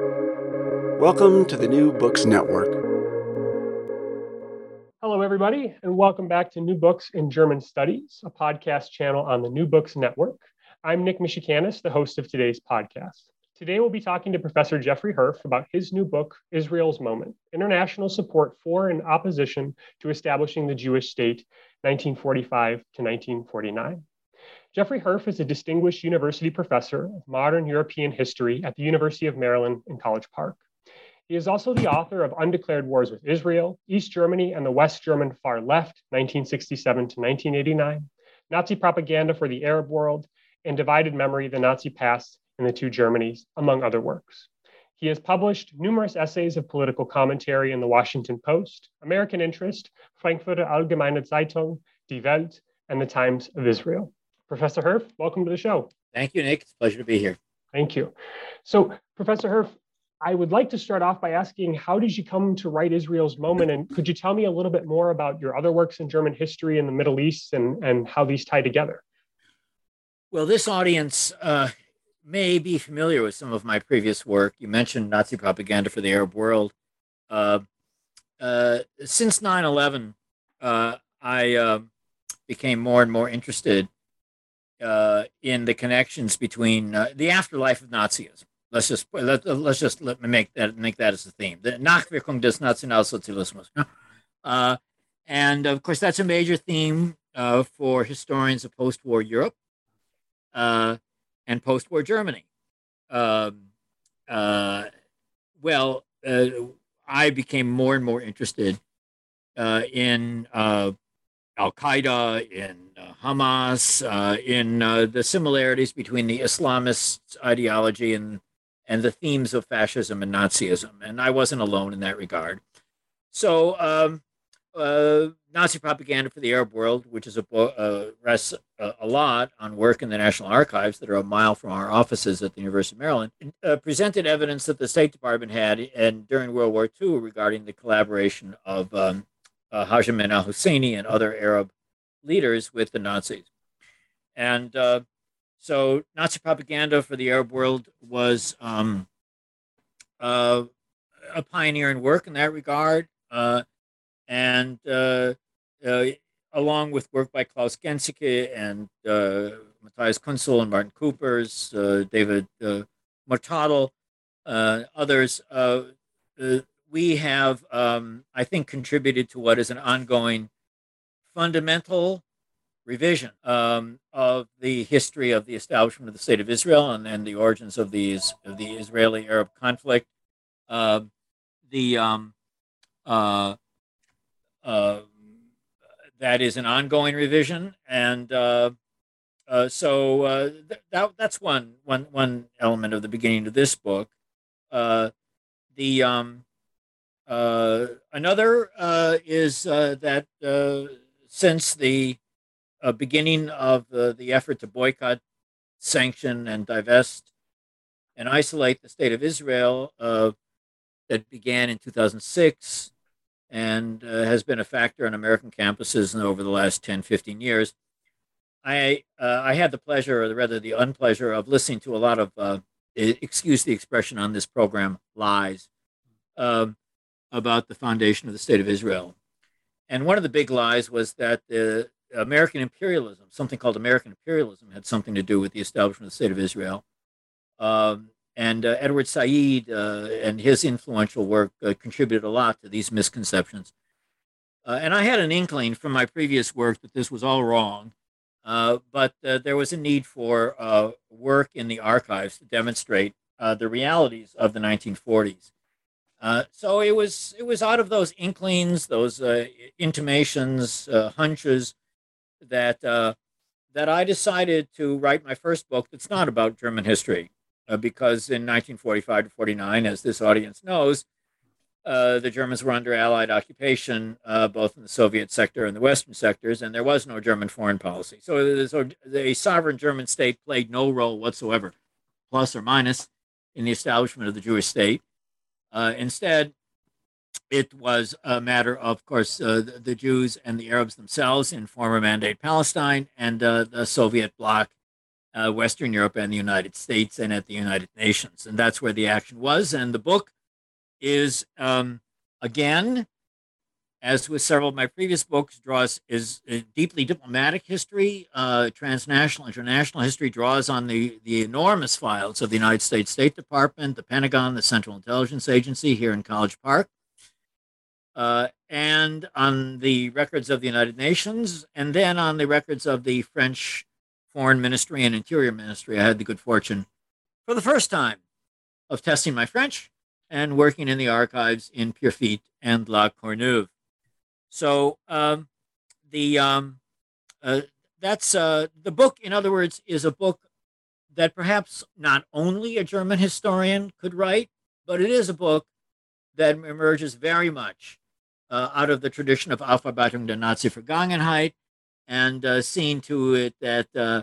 Welcome to the New Books Network. Hello, everybody, and welcome back to New Books in German Studies, a podcast channel on the New Books Network. I'm Nick Misukanis, the host of today's podcast. Today, we'll be talking to Professor Jeffrey Herf about his new book, Israel's Moment International Support for and Opposition to Establishing the Jewish State, 1945 to 1949. Jeffrey Herf is a distinguished university professor of modern European history at the University of Maryland in College Park. He is also the author of Undeclared Wars with Israel, East Germany and the West German Far Left, 1967 to 1989, Nazi Propaganda for the Arab World, and Divided Memory, the Nazi Past in the Two Germanys, among other works. He has published numerous essays of political commentary in the Washington Post, American Interest, Frankfurter Allgemeine Zeitung, Die Welt, and the Times of Israel. Professor Herf, welcome to the show. Thank you, Nick. It's a pleasure to be here. Thank you. So, Professor Herf, I would like to start off by asking how did you come to write Israel's Moment? And could you tell me a little bit more about your other works in German history in the Middle East and, and how these tie together? Well, this audience uh, may be familiar with some of my previous work. You mentioned Nazi propaganda for the Arab world. Uh, uh, since 9 11, uh, I uh, became more and more interested uh, in the connections between the afterlife of Nazism Let's just let, let's just let me make that make that as a theme. The Nachwirkung des Nationalsozialismus. Uh, and of course, that's a major theme uh, for historians of post-war Europe uh, and post-war Germany. Um, uh, well, uh, I became more and more interested uh, in Al Qaeda, in Hamas, in the similarities between the Islamist ideology and and the themes of fascism and Nazism. And I wasn't alone in that regard. So, um, uh, Nazi propaganda for the Arab world, which is a book, uh, rests a, a, lot on work in the National Archives that are a mile from our offices at the University of Maryland, uh, presented evidence that the State Department had and during World War II regarding the collaboration of um, uh, Haj Amin al Husseini and other Arab leaders with the Nazis. And uh, so Nazi propaganda for the Arab world was um, uh, a pioneer in work in that regard, uh, and uh, uh along with work by Klaus Gensicke and Matthias Küntzel and Martin Cüppers, David uh, Motadel, others, we have, um, I think, contributed to what is an ongoing fundamental revision um, of the history of the establishment of the state of Israel and then the origins of these of the Israeli-Arab conflict. Uh, the um, uh, uh, that is an ongoing revision, and uh, uh, so uh, th- that that's one one one element of the beginning of this book. the um, another is that since the beginning of the, effort to boycott, sanction, and divest and isolate the state of Israel uh, that began in 2006 and uh, has been a factor on American campuses over the last 10, 15 years. I, uh, I had the pleasure, or rather the unpleasure, of listening to a lot of, uh, excuse the expression on this program, lies um, about the foundation of the state of Israel. And one of the big lies was that the, American imperialism, something called American imperialism, had something to do with the establishment of the state of Israel. Um, and uh, Edward Said uh, and his influential work uh, contributed a lot to these misconceptions. Uh, and I had an inkling from my previous work that this was all wrong, uh, but uh, there was a need for work in the archives to demonstrate the realities of the 1940s. So it was it was out of those inklings, those intimations, hunches, that uh, that I decided to write my first book that's not about German history, uh, because in 1945 to 49, as this audience knows, uh, the Germans were under Allied occupation, uh, both in the Soviet sector and the Western sectors, and there was no German foreign policy. So, so the sovereign German state played no role whatsoever, plus or minus, in the establishment of the Jewish state. Uh, instead, it was a matter of, of course, uh, the, the, Jews and the Arabs themselves in former Mandate Palestine and uh, the Soviet bloc uh, Western Europe and the United States and at the United Nations. And that's where the action was. And the book is, um, again, as with several of my previous books, draws is deeply diplomatic history, uh, transnational, international history, draws on the, the enormous files of the United States State Department, the Pentagon, the Central Intelligence Agency here in College Park, uh, and on the records of the United Nations, and then on the records of the French Foreign Ministry and Interior Ministry. I had the good fortune for the first time of testing my French and working in the archives in Pierrefitte and La Courneuve. So um, the um, uh, that's uh, the book. In other words, is a book that perhaps not only a German historian could write, but it is a book that emerges very much uh, out of the tradition of Aufarbeitung der Nazi-Vergangenheit and uh, seeing to it that uh,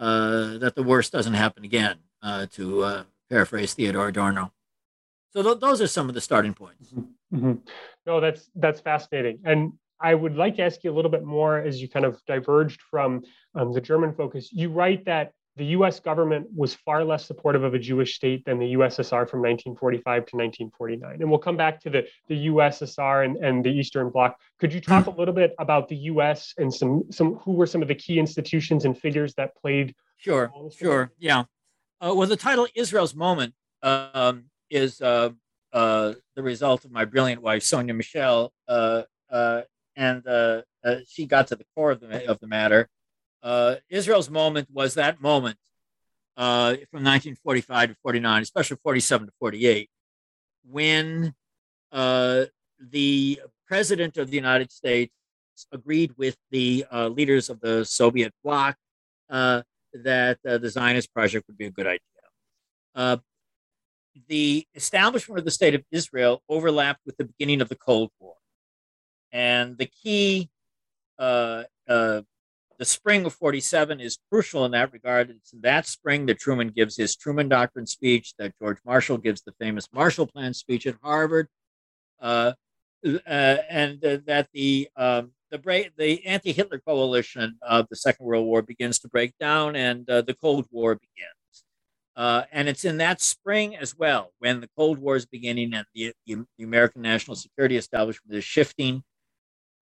uh, that the worst doesn't happen again, uh, to uh, paraphrase Theodore Adorno. So th- those are some of the starting points. Mm-hmm. Mm-hmm. No, that's that's fascinating, and I would like to ask you a little bit more as you kind of diverged from um, the German focus. You write that the U.S. government was far less supportive of a Jewish state than the USSR from 1945 to 1949, and we'll come back to the the USSR and, and the Eastern Bloc. Could you talk a little bit about the U.S. and some some who were some of the key institutions and figures that played? Sure, sure, yeah. Uh, well, the title Israel's Moment um, is uh, uh, the result of my brilliant wife Sonya Michel, uh, uh, and uh, she got to the core of the of the matter. Israel's moment was that moment from 1945 to 49, especially 47 to 48, when the president of the United States agreed with the leaders of the Soviet bloc that the Zionist project would be a good idea. The establishment of the state of Israel overlapped with the beginning of the Cold War. And the key, uh, uh, the spring of 47 is crucial in that regard. It's in that spring that Truman gives his Truman Doctrine speech, that George Marshall gives the famous Marshall Plan speech at Harvard, uh, uh and that the um, the, break, the anti-Hitler coalition of the Second World War begins to break down, and uh, the Cold War begins. Uh, and it's in that spring as well when the Cold War is beginning and the, the, the American national security establishment is shifting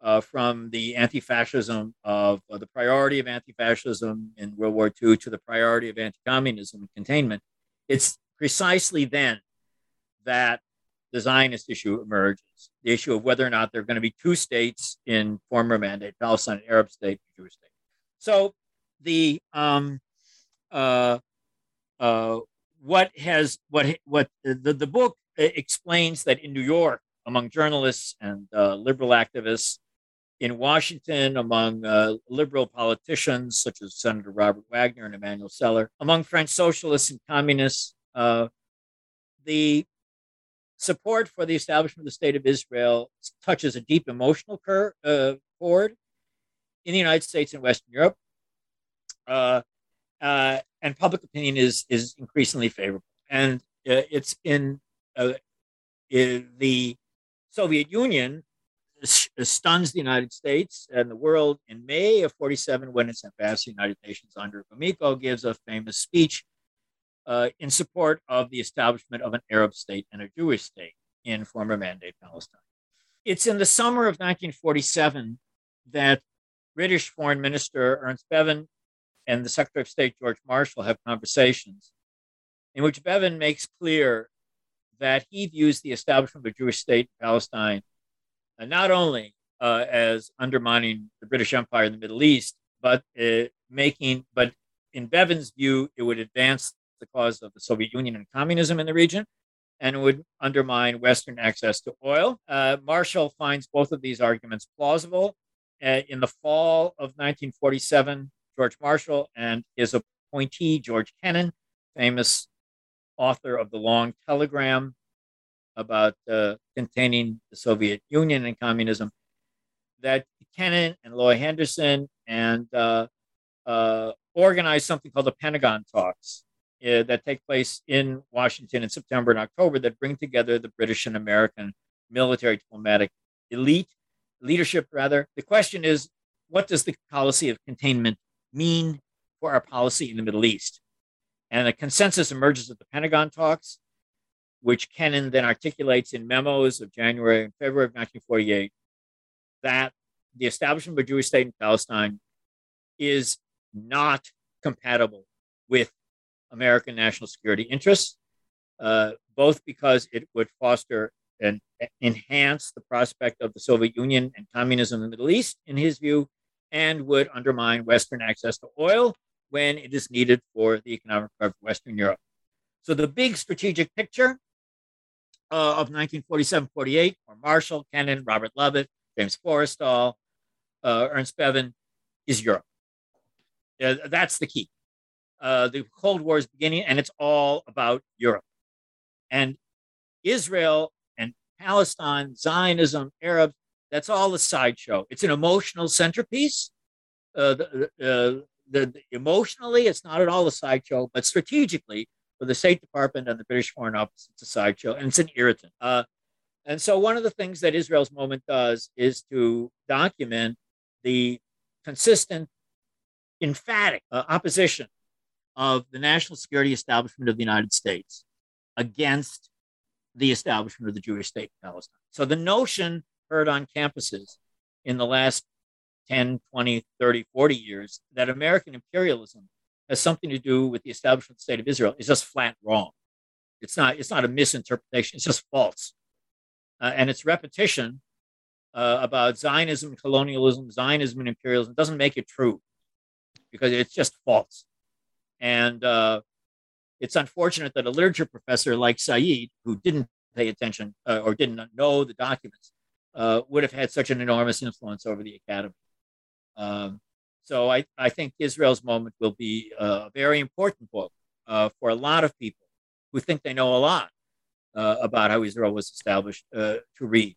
uh, from the anti fascism of uh, the priority of anti fascism in World War II to the priority of anti communism and containment. It's precisely then that the Zionist issue emerges the issue of whether or not there are going to be two states in former mandate Palestine, Arab state, Jewish state. So the um, uh, uh, what has what what the, the book explains that in New York, among journalists and uh, liberal activists, in Washington, among uh, liberal politicians such as Senator Robert Wagner and Emanuel Celler, among French socialists and communists, uh, the support for the establishment of the state of Israel touches a deep emotional cur- uh, chord in the United States and Western Europe. Uh, uh, and public opinion is is increasingly favorable. And uh, it's in, uh, in, the Soviet Union stuns the United States and the world in May of 47 when its ambassador to the United Nations, Andrei Gromyko, gives a famous speech uh, in support of the establishment of an Arab state and a Jewish state in former Mandate Palestine. It's in the summer of 1947 that British Foreign Minister Ernest Bevin and the Secretary of State, George Marshall, have conversations in which Bevin makes clear that he views the establishment of a Jewish state in Palestine uh, not only uh, as undermining the British Empire in the Middle East, but uh, making, but in Bevin's view, it would advance the cause of the Soviet Union and communism in the region, and would undermine Western access to oil. Uh, Marshall finds both of these arguments plausible. Uh, in the fall of 1947, George Marshall and his appointee, George Kennan, famous author of The Long Telegram about uh, containing the Soviet Union and communism, that Kennan and Loy Henderson and uh, uh, organized something called the Pentagon Talks uh, that take place in Washington in September and October that bring together the British and American military diplomatic elite, leadership rather. The question is, what does the policy of containment mean for our policy in the Middle East. And a consensus emerges at the Pentagon talks, which Kennan then articulates in memos of January and February of 1948, that the establishment of a Jewish state in Palestine is not compatible with American national security interests, uh, both because it would foster and enhance the prospect of the Soviet Union and communism in the Middle East, in his view, and would undermine Western access to oil when it is needed for the economic recovery of Western Europe. So the big strategic picture uh, of 1947-48 for Marshall, Kennan, Robert Lovett, James Forrestal, uh, Ernst Bevin is Europe. Uh, that's the key. Uh, the Cold War is beginning, and it's all about Europe. And Israel and Palestine, Zionism, Arabs, that's all a sideshow. It's an emotional centerpiece. Uh, the, uh, the, the, emotionally, it's not at all a sideshow, but strategically, for the State Department and the British Foreign Office, it's a sideshow, and it's an irritant. Uh, and so, one of the things that Israel's moment does is to document the consistent, emphatic uh, opposition of the national security establishment of the United States against the establishment of the Jewish state in Palestine. So the notion heard on campuses in the last 10, 20, 30, 40 years that American imperialism has something to do with the establishment of the state of Israel is just flat wrong. It's not, it's not a misinterpretation, it's just false. Uh, and its repetition uh, about Zionism, colonialism, Zionism, and imperialism doesn't make it true because it's just false. And uh, it's unfortunate that a literature professor like Said, who didn't pay attention uh, or didn't know the documents, uh, would have had such an enormous influence over the academy. Um, so I, I think Israel's moment will be a very important book uh, for a lot of people who think they know a lot uh, about how Israel was established uh, to read.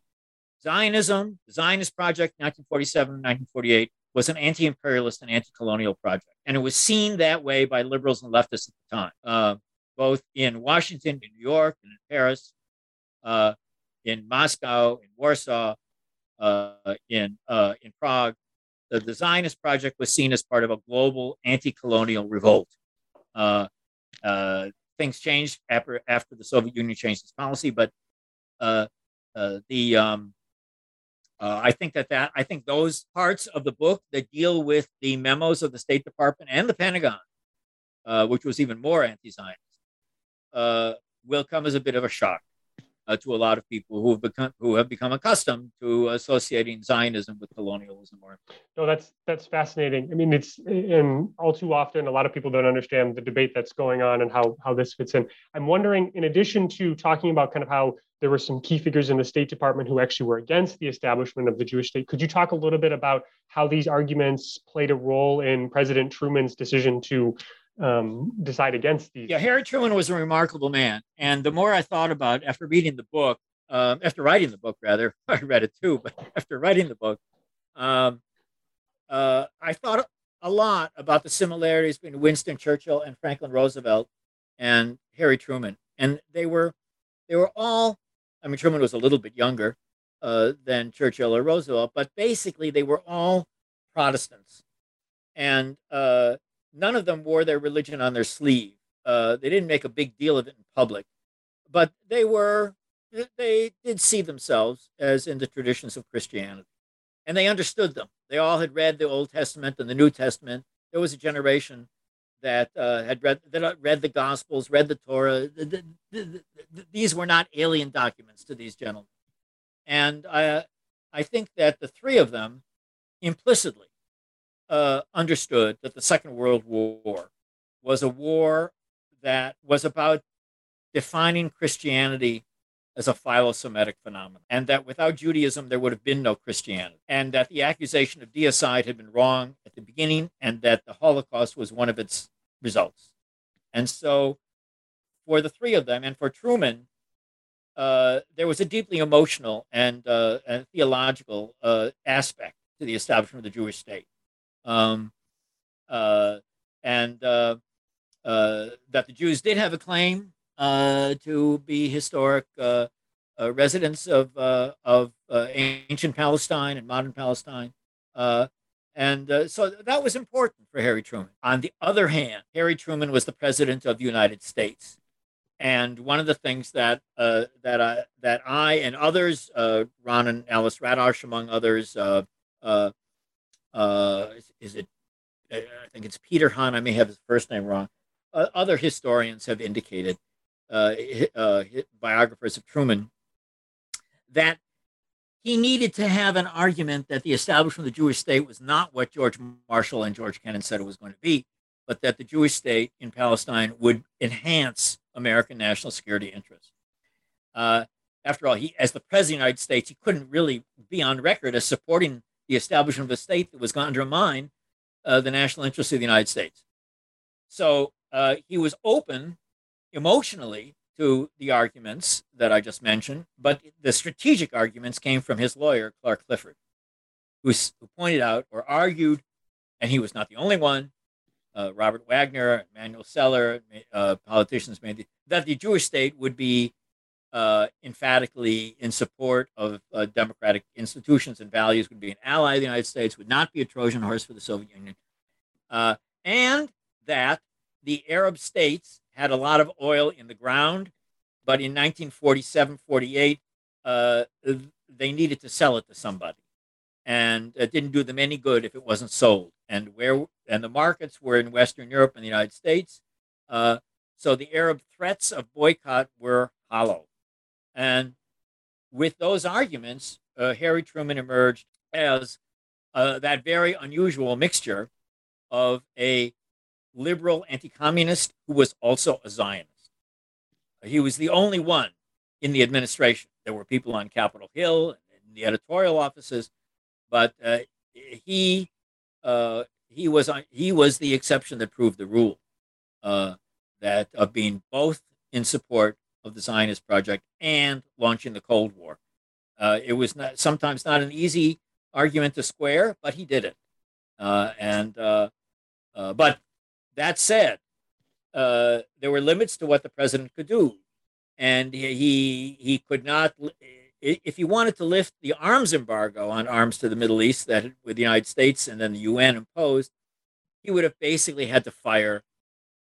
Zionism, the Zionist Project, 1947 1948, was an anti imperialist and anti colonial project. And it was seen that way by liberals and leftists at the time, uh, both in Washington, in New York, and in Paris, uh, in Moscow, in Warsaw, uh, in, uh, in Prague. The, the, Zionist project was seen as part of a global anti colonial revolt. Uh, uh, things changed after, after the Soviet Union changed its policy, but the um, uh, I think that that I think those parts of the book that deal with the memos of the State Department and the Pentagon, uh, which was even more anti-Zionist, uh, will come as a bit of a shock uh, to a lot of people who have become who have become accustomed to associating Zionism with colonialism. Or no, that's that's fascinating. I mean, it's and all too often a lot of people don't understand the debate that's going on and how how this fits in. I'm wondering, in addition to talking about kind of how there were some key figures in the State Department who actually were against the establishment of the Jewish state. Could you talk a little bit about how these arguments played a role in President Truman's decision to um, decide against these. Yeah, Harry Truman was a remarkable man, and the more I thought about after reading the book, um, after writing the book, rather, I read it too, but after writing the book, um, uh, I thought a lot about the similarities between Winston Churchill and Franklin Roosevelt and Harry Truman, and they were they were all. I mean, Truman was a little bit younger uh, than Churchill or Roosevelt, but basically they were all Protestants, and uh, none of them wore their religion on their sleeve. Uh, they didn't make a big deal of it in public, but they were they did see themselves as in the traditions of Christianity, and they understood them. They all had read the Old Testament and the New Testament. There was a generation that uh, had read that read the Gospels, read the Torah. The, the, the, these were not alien documents to these gentlemen, and I I think that the three of them implicitly uh, understood that the Second World War was a war that was about defining Christianity as a philo-Semitic phenomenon, and that without Judaism there would have been no Christianity, and that the accusation of deicide had been wrong at the beginning, and that the Holocaust was one of its results. And so, for the three of them, and for Truman, uh, there was a deeply emotional and, uh, and theological uh, aspect to the establishment of the Jewish state um, uh, and uh, uh, that the Jews did have a claim uh, to be historic uh, uh, residents of of ancient Palestine and modern Palestine, And so that was important for Harry Truman. On the other hand, Harry Truman was the president of the United States. And one of the things that uh, that I that I and others, uh, Ron and Allis Radosh, among others, uh, uh, uh, is, it? I think it's Peter Hahn. I may have his first name wrong. other historians have indicated, biographers of Truman, that he needed to have an argument that the establishment of the Jewish state was not what George Marshall and George Kennan said it was going to be, but that the Jewish state in Palestine would enhance American national security interests. Uh, after all, he, as the president of the United States, he couldn't really be on record as supporting the establishment of a state that was going to undermine uh, the national interests of the United States. So uh, he was open emotionally to the arguments that I just mentioned, but the strategic arguments came from his lawyer, Clark Clifford, who, who pointed out or argued, and he was not the only one. Uh, Robert Wagner, Manuel Celler, uh, politicians made the, that the Jewish state would be uh, emphatically in support of uh, democratic institutions and values, would be an ally of the United States, would not be a Trojan horse for the Soviet Union, uh, and that the Arab states had a lot of oil in the ground, but in 1947 48, uh, they needed to sell it to somebody. And it didn't do them any good if it wasn't sold. And where and the markets were in Western Europe and the United States. Uh, so the Arab threats of boycott were hollow. And with those arguments, uh, Harry Truman emerged as uh, that very unusual mixture of a liberal anti communist who was also a Zionist. He was the only one in the administration. There were people on Capitol Hill in the editorial offices, but uh, he uh, he was on, he was the exception that proved the rule uh, that of being both in support of the Zionist project and launching the Cold War. Uh, it was not, sometimes not an easy argument to square, but he did it. Uh, and uh, but that said, uh, there were limits to what the president could do, and he he could not. If he wanted to lift the arms embargo on arms to the Middle East that with the United States and then the UN imposed, he would have basically had to fire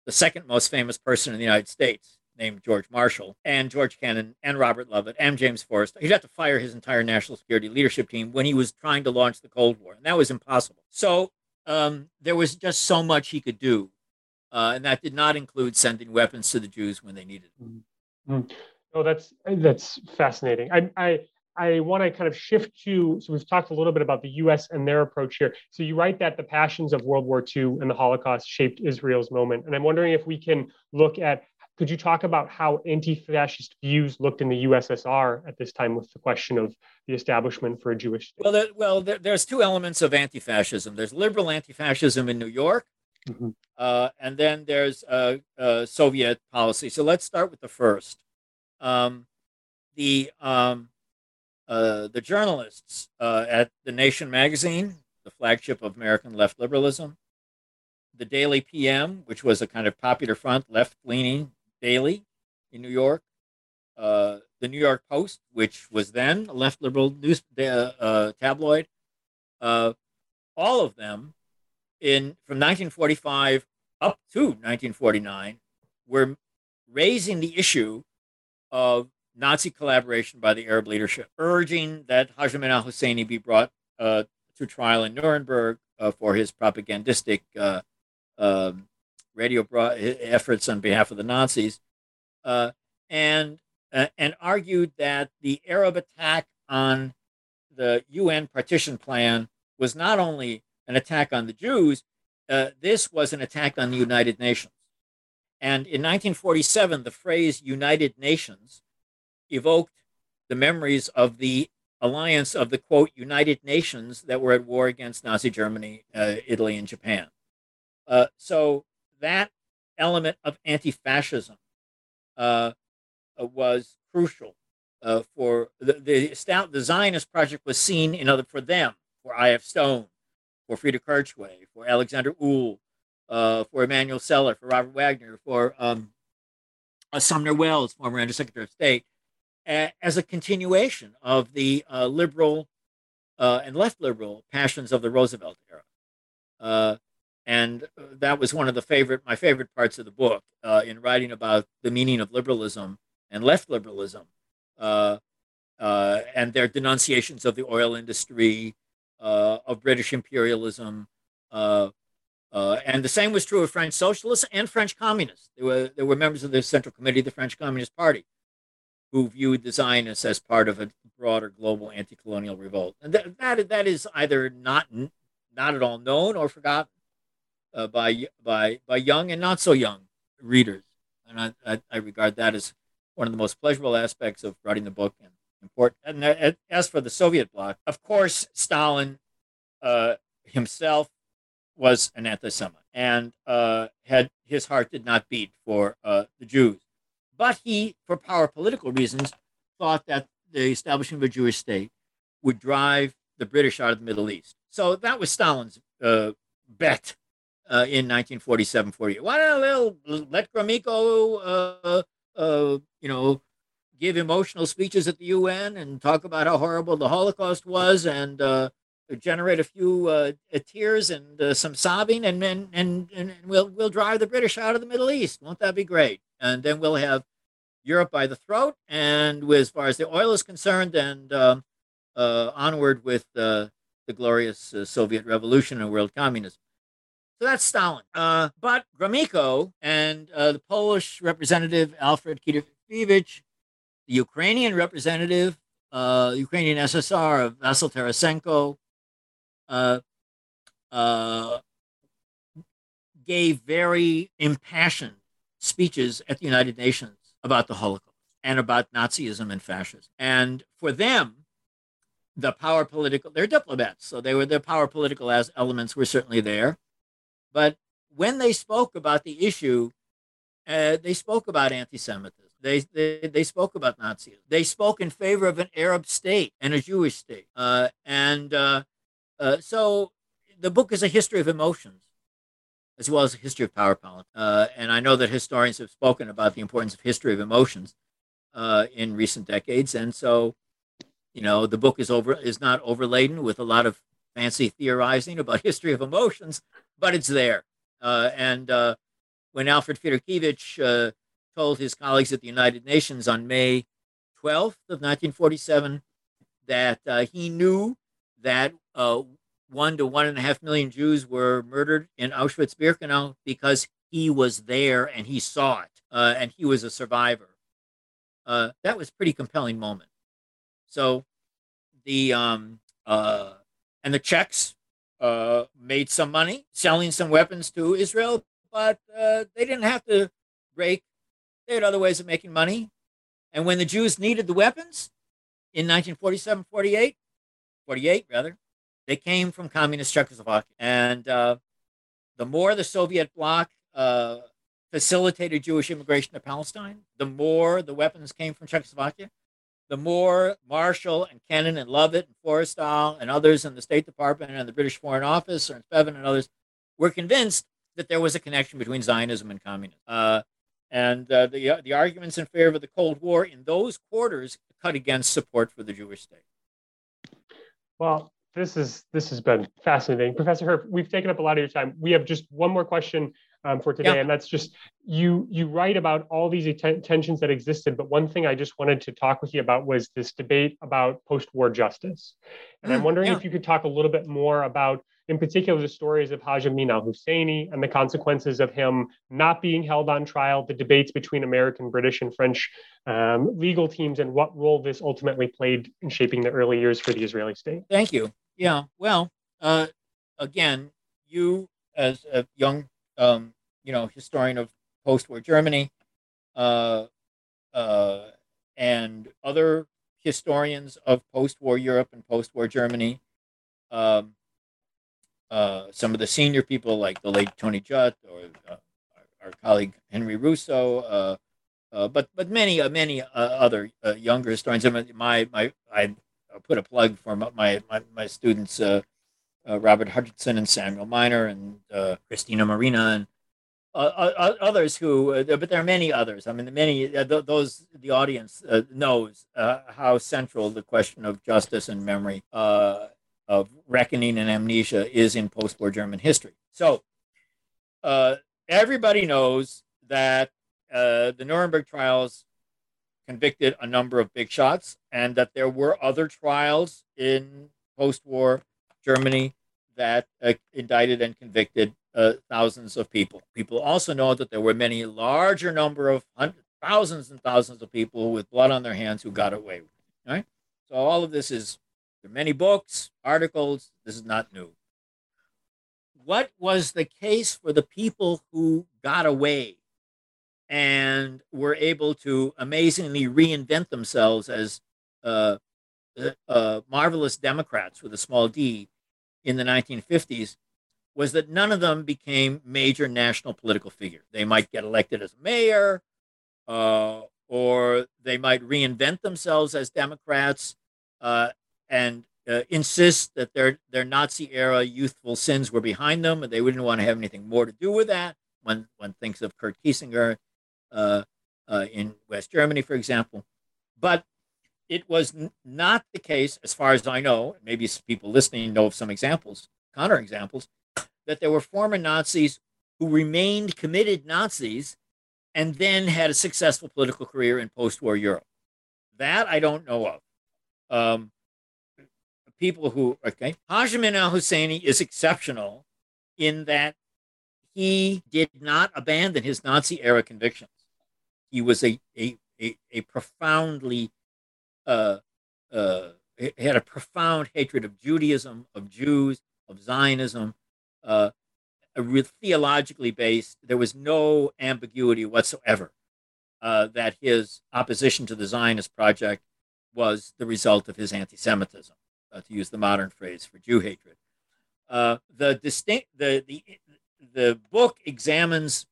the second most famous person in the United States, named George Marshall, and George Kennan, and Robert Lovett, and James Forrest. He'd have to fire his entire national security leadership team when he was trying to launch the Cold War, and that was impossible. So um, there was just so much he could do. Uh, and that did not include sending weapons to the Jews when they needed them. Mm-hmm. Oh, that's that's fascinating. I I I want to kind of shift to so we've talked a little bit about the U.S. and their approach here. So you write that the passions of World War II and the Holocaust shaped Israel's moment, and I'm wondering if we can look at. Could you talk about how anti-fascist views looked in the USSR at this time with the question of the establishment for a Jewish state? Well, there, well, there, there's two elements of anti-fascism. There's liberal anti-fascism in New York, mm-hmm. uh, and then there's uh, uh, Soviet policy. So let's start with the first. Um, the um, uh, the journalists uh, at the Nation magazine, the flagship of American left liberalism, the Daily PM, which was a kind of popular front, left leaning daily in New York, uh, the New York Post, which was then a left liberal news uh, tabloid, uh, all of them in from 1945 up to 1949 were raising the issue of Nazi collaboration by the Arab leadership, urging that Haj Amin al Husseini be brought uh, to trial in Nuremberg uh, for his propagandistic uh, um, radio efforts on behalf of the Nazis, uh, and uh, and argued that the Arab attack on the UN partition plan was not only an attack on the Jews, uh, this was an attack on the United Nations. And in 1947, the phrase United Nations evoked the memories of the alliance of the quote United Nations that were at war against Nazi Germany, uh, Italy, and Japan. Uh, so that element of anti-fascism uh, uh was crucial uh, for the, the, the Zionist project was seen in other for them for I.F. Stone, for Freda Kirchwey, for Alexander Uhl, uh, for Emanuel Celler, for Robert Wagner, for um, Sumner Welles, former Undersecretary of State, as a continuation of the uh, liberal uh, uh, and left liberal passions of the Roosevelt era. Uh, and that was one of the favorite, my favorite parts of the book uh, in writing about the meaning of liberalism and left liberalism uh, uh, and their denunciations of the oil industry, uh, of British imperialism. and the same was true of French socialists and French communists. There were, there were members of the Central Committee of the French Communist Party who viewed the Zionists as part of a broader global anti-colonial revolt, and that that, that is either not not at all known or forgotten uh, by by by young and not so young readers, and I, I, I regard that as one of the most pleasurable aspects of writing the book and important. And uh, as for the Soviet bloc, of course, Stalin uh, himself was an anti-Semite and uh, had his heart did not beat for uh, the Jews. But he, for power political reasons, thought that the establishment of a Jewish state would drive the British out of the Middle East. So that was Stalin's bet uh, in 1947 48. Why don't they let Gromyko, uh, uh, you know, give emotional speeches at the UN and talk about how horrible the Holocaust was and uh, generate a few uh, tears and uh, some sobbing, and, and and and we'll we'll drive the British out of the Middle East. Won't that be great? And then we'll have Europe by the throat, and as far as the oil is concerned, and um, uh, onward with uh, the glorious uh, Soviet Revolution and world communism. So that's Stalin. Uh, but Gromyko and the Polish representative Alfred Fiderkiewicz, the Ukrainian representative, Ukrainian SSR of Vasyl Tarasenko, uh, uh, gave very impassioned speeches at the United Nations about the Holocaust and about Nazism and fascism. And for them, the power political, they're diplomats, so they were the power political as elements were certainly there. But when they spoke about the issue, uh, they spoke about anti-Semitism. They, they, they spoke about Nazism. They spoke in favor of an Arab state and a Jewish state. Uh, and uh, uh, so the book is a history of emotions as well as a history of power politics. Uh, and I know that historians have spoken about the importance of history of emotions uh, in recent decades. And so, you know, the book is over is not overladen with a lot of fancy theorizing about history of emotions, but it's there. Uh, and uh, when Alfred Fiderkiewicz uh, told his colleagues at the United Nations on May 12th of 1947 that he knew that uh, one to one and a half million Jews were murdered in Auschwitz Birkenau because he was there and he saw it uh, and he was a survivor. Uh, that was pretty compelling moment. So the um, uh, and the Czechs uh, made some money selling some weapons to Israel, but uh, they didn't have to break. They had other ways of making money. And when the Jews needed the weapons in 1947 48, 48 rather, they came from communist Czechoslovakia. And uh, the more the Soviet bloc uh, facilitated Jewish immigration to Palestine, the more the weapons came from Czechoslovakia, the more Marshall and Kennan and Lovett and Forrestal and others in the State Department and the British Foreign Office, and Bevin and others, were convinced that there was a connection between Zionism and communism. Uh, and uh, the, the arguments in favor of the Cold War in those quarters cut against support for the Jewish state. Well, this is this has been fascinating, Professor Herf. We've taken up a lot of your time. We have just one more question um, for today, yeah. and that's just you. You write about all these tensions that existed, but one thing I just wanted to talk with you about was this debate about post-war justice, and mm, I'm wondering yeah. if you could talk a little bit more about, in particular, the stories of Haj Amin al Husseini and the consequences of him not being held on trial, the debates between American, British, and French um, legal teams, and what role this ultimately played in shaping the early years for the Israeli state. Thank you. Yeah, well, uh, again, you as a young, um, you know, historian of post-war Germany, uh, uh, and other historians of post-war Europe and post-war Germany, um, uh, some of the senior people like the late Tony Judt or uh, our, our, colleague Henry Rousso, uh, uh, but but many many other younger historians. My my I put a plug for my my, my students, Robert Hutchinson and Samuel Miner and Christina Morina and uh, uh, others who, but there are many others. I mean, many th- those the audience knows how central the question of justice and memory of reckoning and amnesia is in post-war German history. So uh, everybody knows that uh, the Nuremberg trials convicted a number of big shots, and that there were other trials in post-war Germany that uh, indicted and convicted uh, thousands of people. People also know that there were many larger number of hundreds, thousands and thousands of people with blood on their hands who got away. Right. So all of this is there are many books, articles. This is not new. What was the case for the people who got away and were able to amazingly reinvent themselves as uh, uh, uh, marvelous Democrats with a small d in the 1950s was that none of them became major national political figures. They might get elected as mayor, uh, or they might reinvent themselves as Democrats uh, and uh, insist that their their Nazi era youthful sins were behind them, and they wouldn't want to have anything more to do with that. One one thinks of Kurt Kiesinger uh, uh, in West Germany, for example, but it was n- not the case, as far as I know. Maybe people listening know of some examples, counter examples, that there were former Nazis who remained committed Nazis and then had a successful political career in post-war Europe. That I don't know of. Um, people who okay, Haj Amin al Husseini is exceptional in that he did not abandon his Nazi era convictions. He was a a a, a profoundly uh, uh, had a profound hatred of Judaism, of Jews, of Zionism, uh, theologically based. There was no ambiguity whatsoever uh, that his opposition to the Zionist project was the result of his anti-Semitism, uh, to use the modern phrase for Jew hatred. Uh, the distinct the the the book examines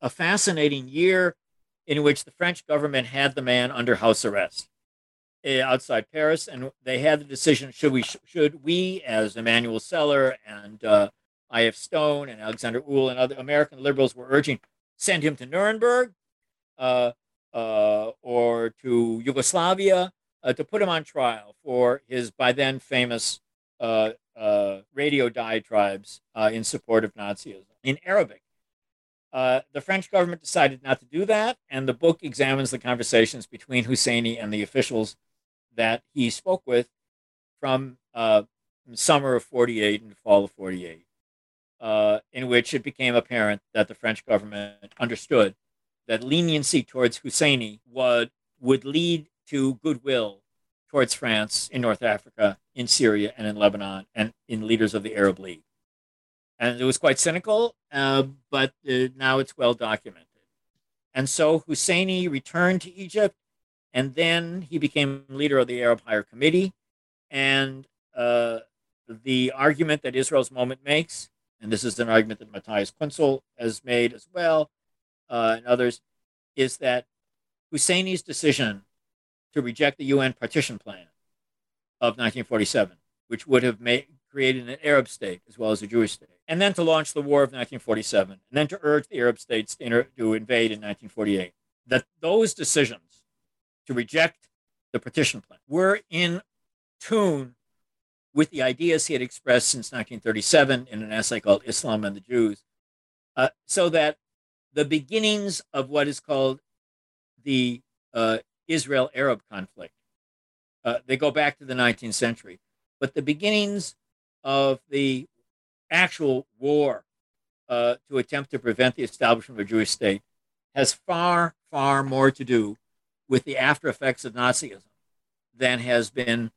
a fascinating year in which the French government had the man under house arrest uh, outside Paris, and they had the decision: should we should we, as Emanuel Celler and uh, I.F. Stone and Alexander Uhl and other American liberals were urging, send him to Nuremberg uh, uh, or to Yugoslavia uh, to put him on trial for his by then famous uh, uh, radio diatribes uh, in support of Nazism in Arabic. the French government decided not to do that, and the book examines the conversations between Husseini and the officials that he spoke with from summer of 48 and fall of 48 uh, in which it became apparent that the French government understood that leniency towards Husseini would, would lead to goodwill towards France in North Africa, in Syria, and in Lebanon, and in leaders of the Arab League. And it was quite cynical, uh, but uh, now it's well documented. And so Husseini returned to Egypt, and then he became leader of the Arab Higher Committee. And uh, the argument that Israel's moment makes and this is an argument that Matthias Küntzel has made as well, uh, and others, is that Husseini's decision to reject the UN partition plan of 1947, which would have made, created an Arab state as well as a Jewish state, and then to launch the war of 1947, and then to urge the Arab states to, inter- to invade in 1948, that those decisions to reject the partition plan were in tune with the ideas he had expressed since 1937 in an essay called Islam and the Jews, uh, so that the beginnings of what is called the uh, Israel Arab conflict, uh, they go back to the 19th century, but the beginnings of the actual war uh, to attempt to prevent the establishment of a Jewish state has far, far more to do with the after effects of Nazism than has been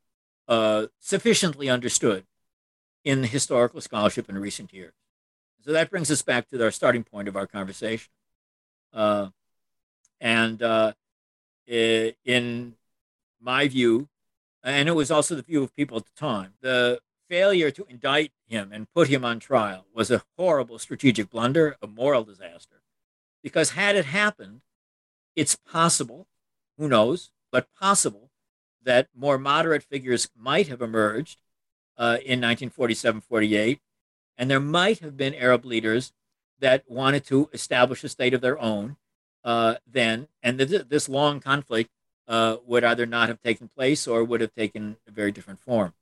uh, sufficiently understood in historical scholarship in recent years. So that brings us back to our starting point of our conversation. Uh, and uh, in my view, and it was also the view of people at the time, the failure to indict him and put him on trial was a horrible strategic blunder, a moral disaster. Because had it happened, it's possible, who knows, but possible that more moderate figures might have emerged uh, in 1947 48, and there might have been Arab leaders that wanted to establish a state of their own uh, then, and th- this long conflict uh, would either not have taken place or would have taken a very different form.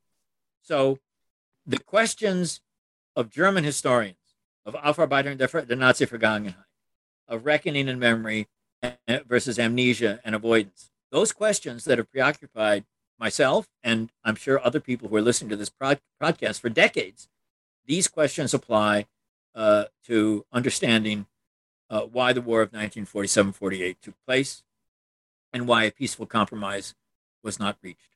So the questions of German historians of Aufarbeiten der Nazi Vergangenheit, of reckoning and memory versus amnesia and avoidance. Those questions that have preoccupied myself and I'm sure other people who are listening to this podcast for decades, these questions apply uh, to understanding uh, why the War of 1947 48 took place and why a peaceful compromise was not reached.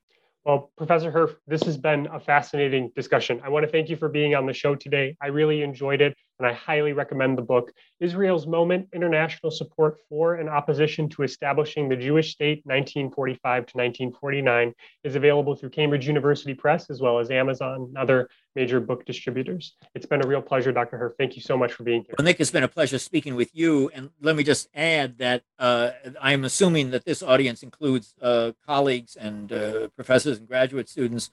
Well, Professor Herf, this has been a fascinating discussion. I want to thank you for being on the show today. I really enjoyed it, and I highly recommend the book. Israel's Moment International Support for and Opposition to Establishing the Jewish State 1945 to 1949 is available through Cambridge University Press as well as Amazon and other major book distributors. It's been a real pleasure, Dr. Herf. Thank you so much for being here. Well, Nick, it's been a pleasure speaking with you. And let me just add that uh, I'm assuming that this audience includes uh, colleagues and uh, professors and graduate students.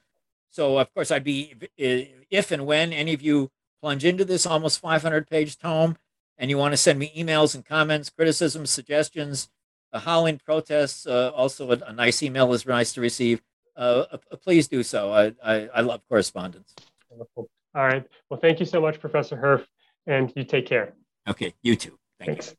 So, of course, I'd be, if and when any of you plunge into this almost 500 page tome and you want to send me emails and comments, criticisms, suggestions, uh, howling protests, uh, also a, a, nice email is nice to receive. Uh, uh, please do so. I, I, I love correspondence. Wonderful. All right. Well, thank you so much, Professor Herf, and you take care. Okay. You too. Thank Thanks. you.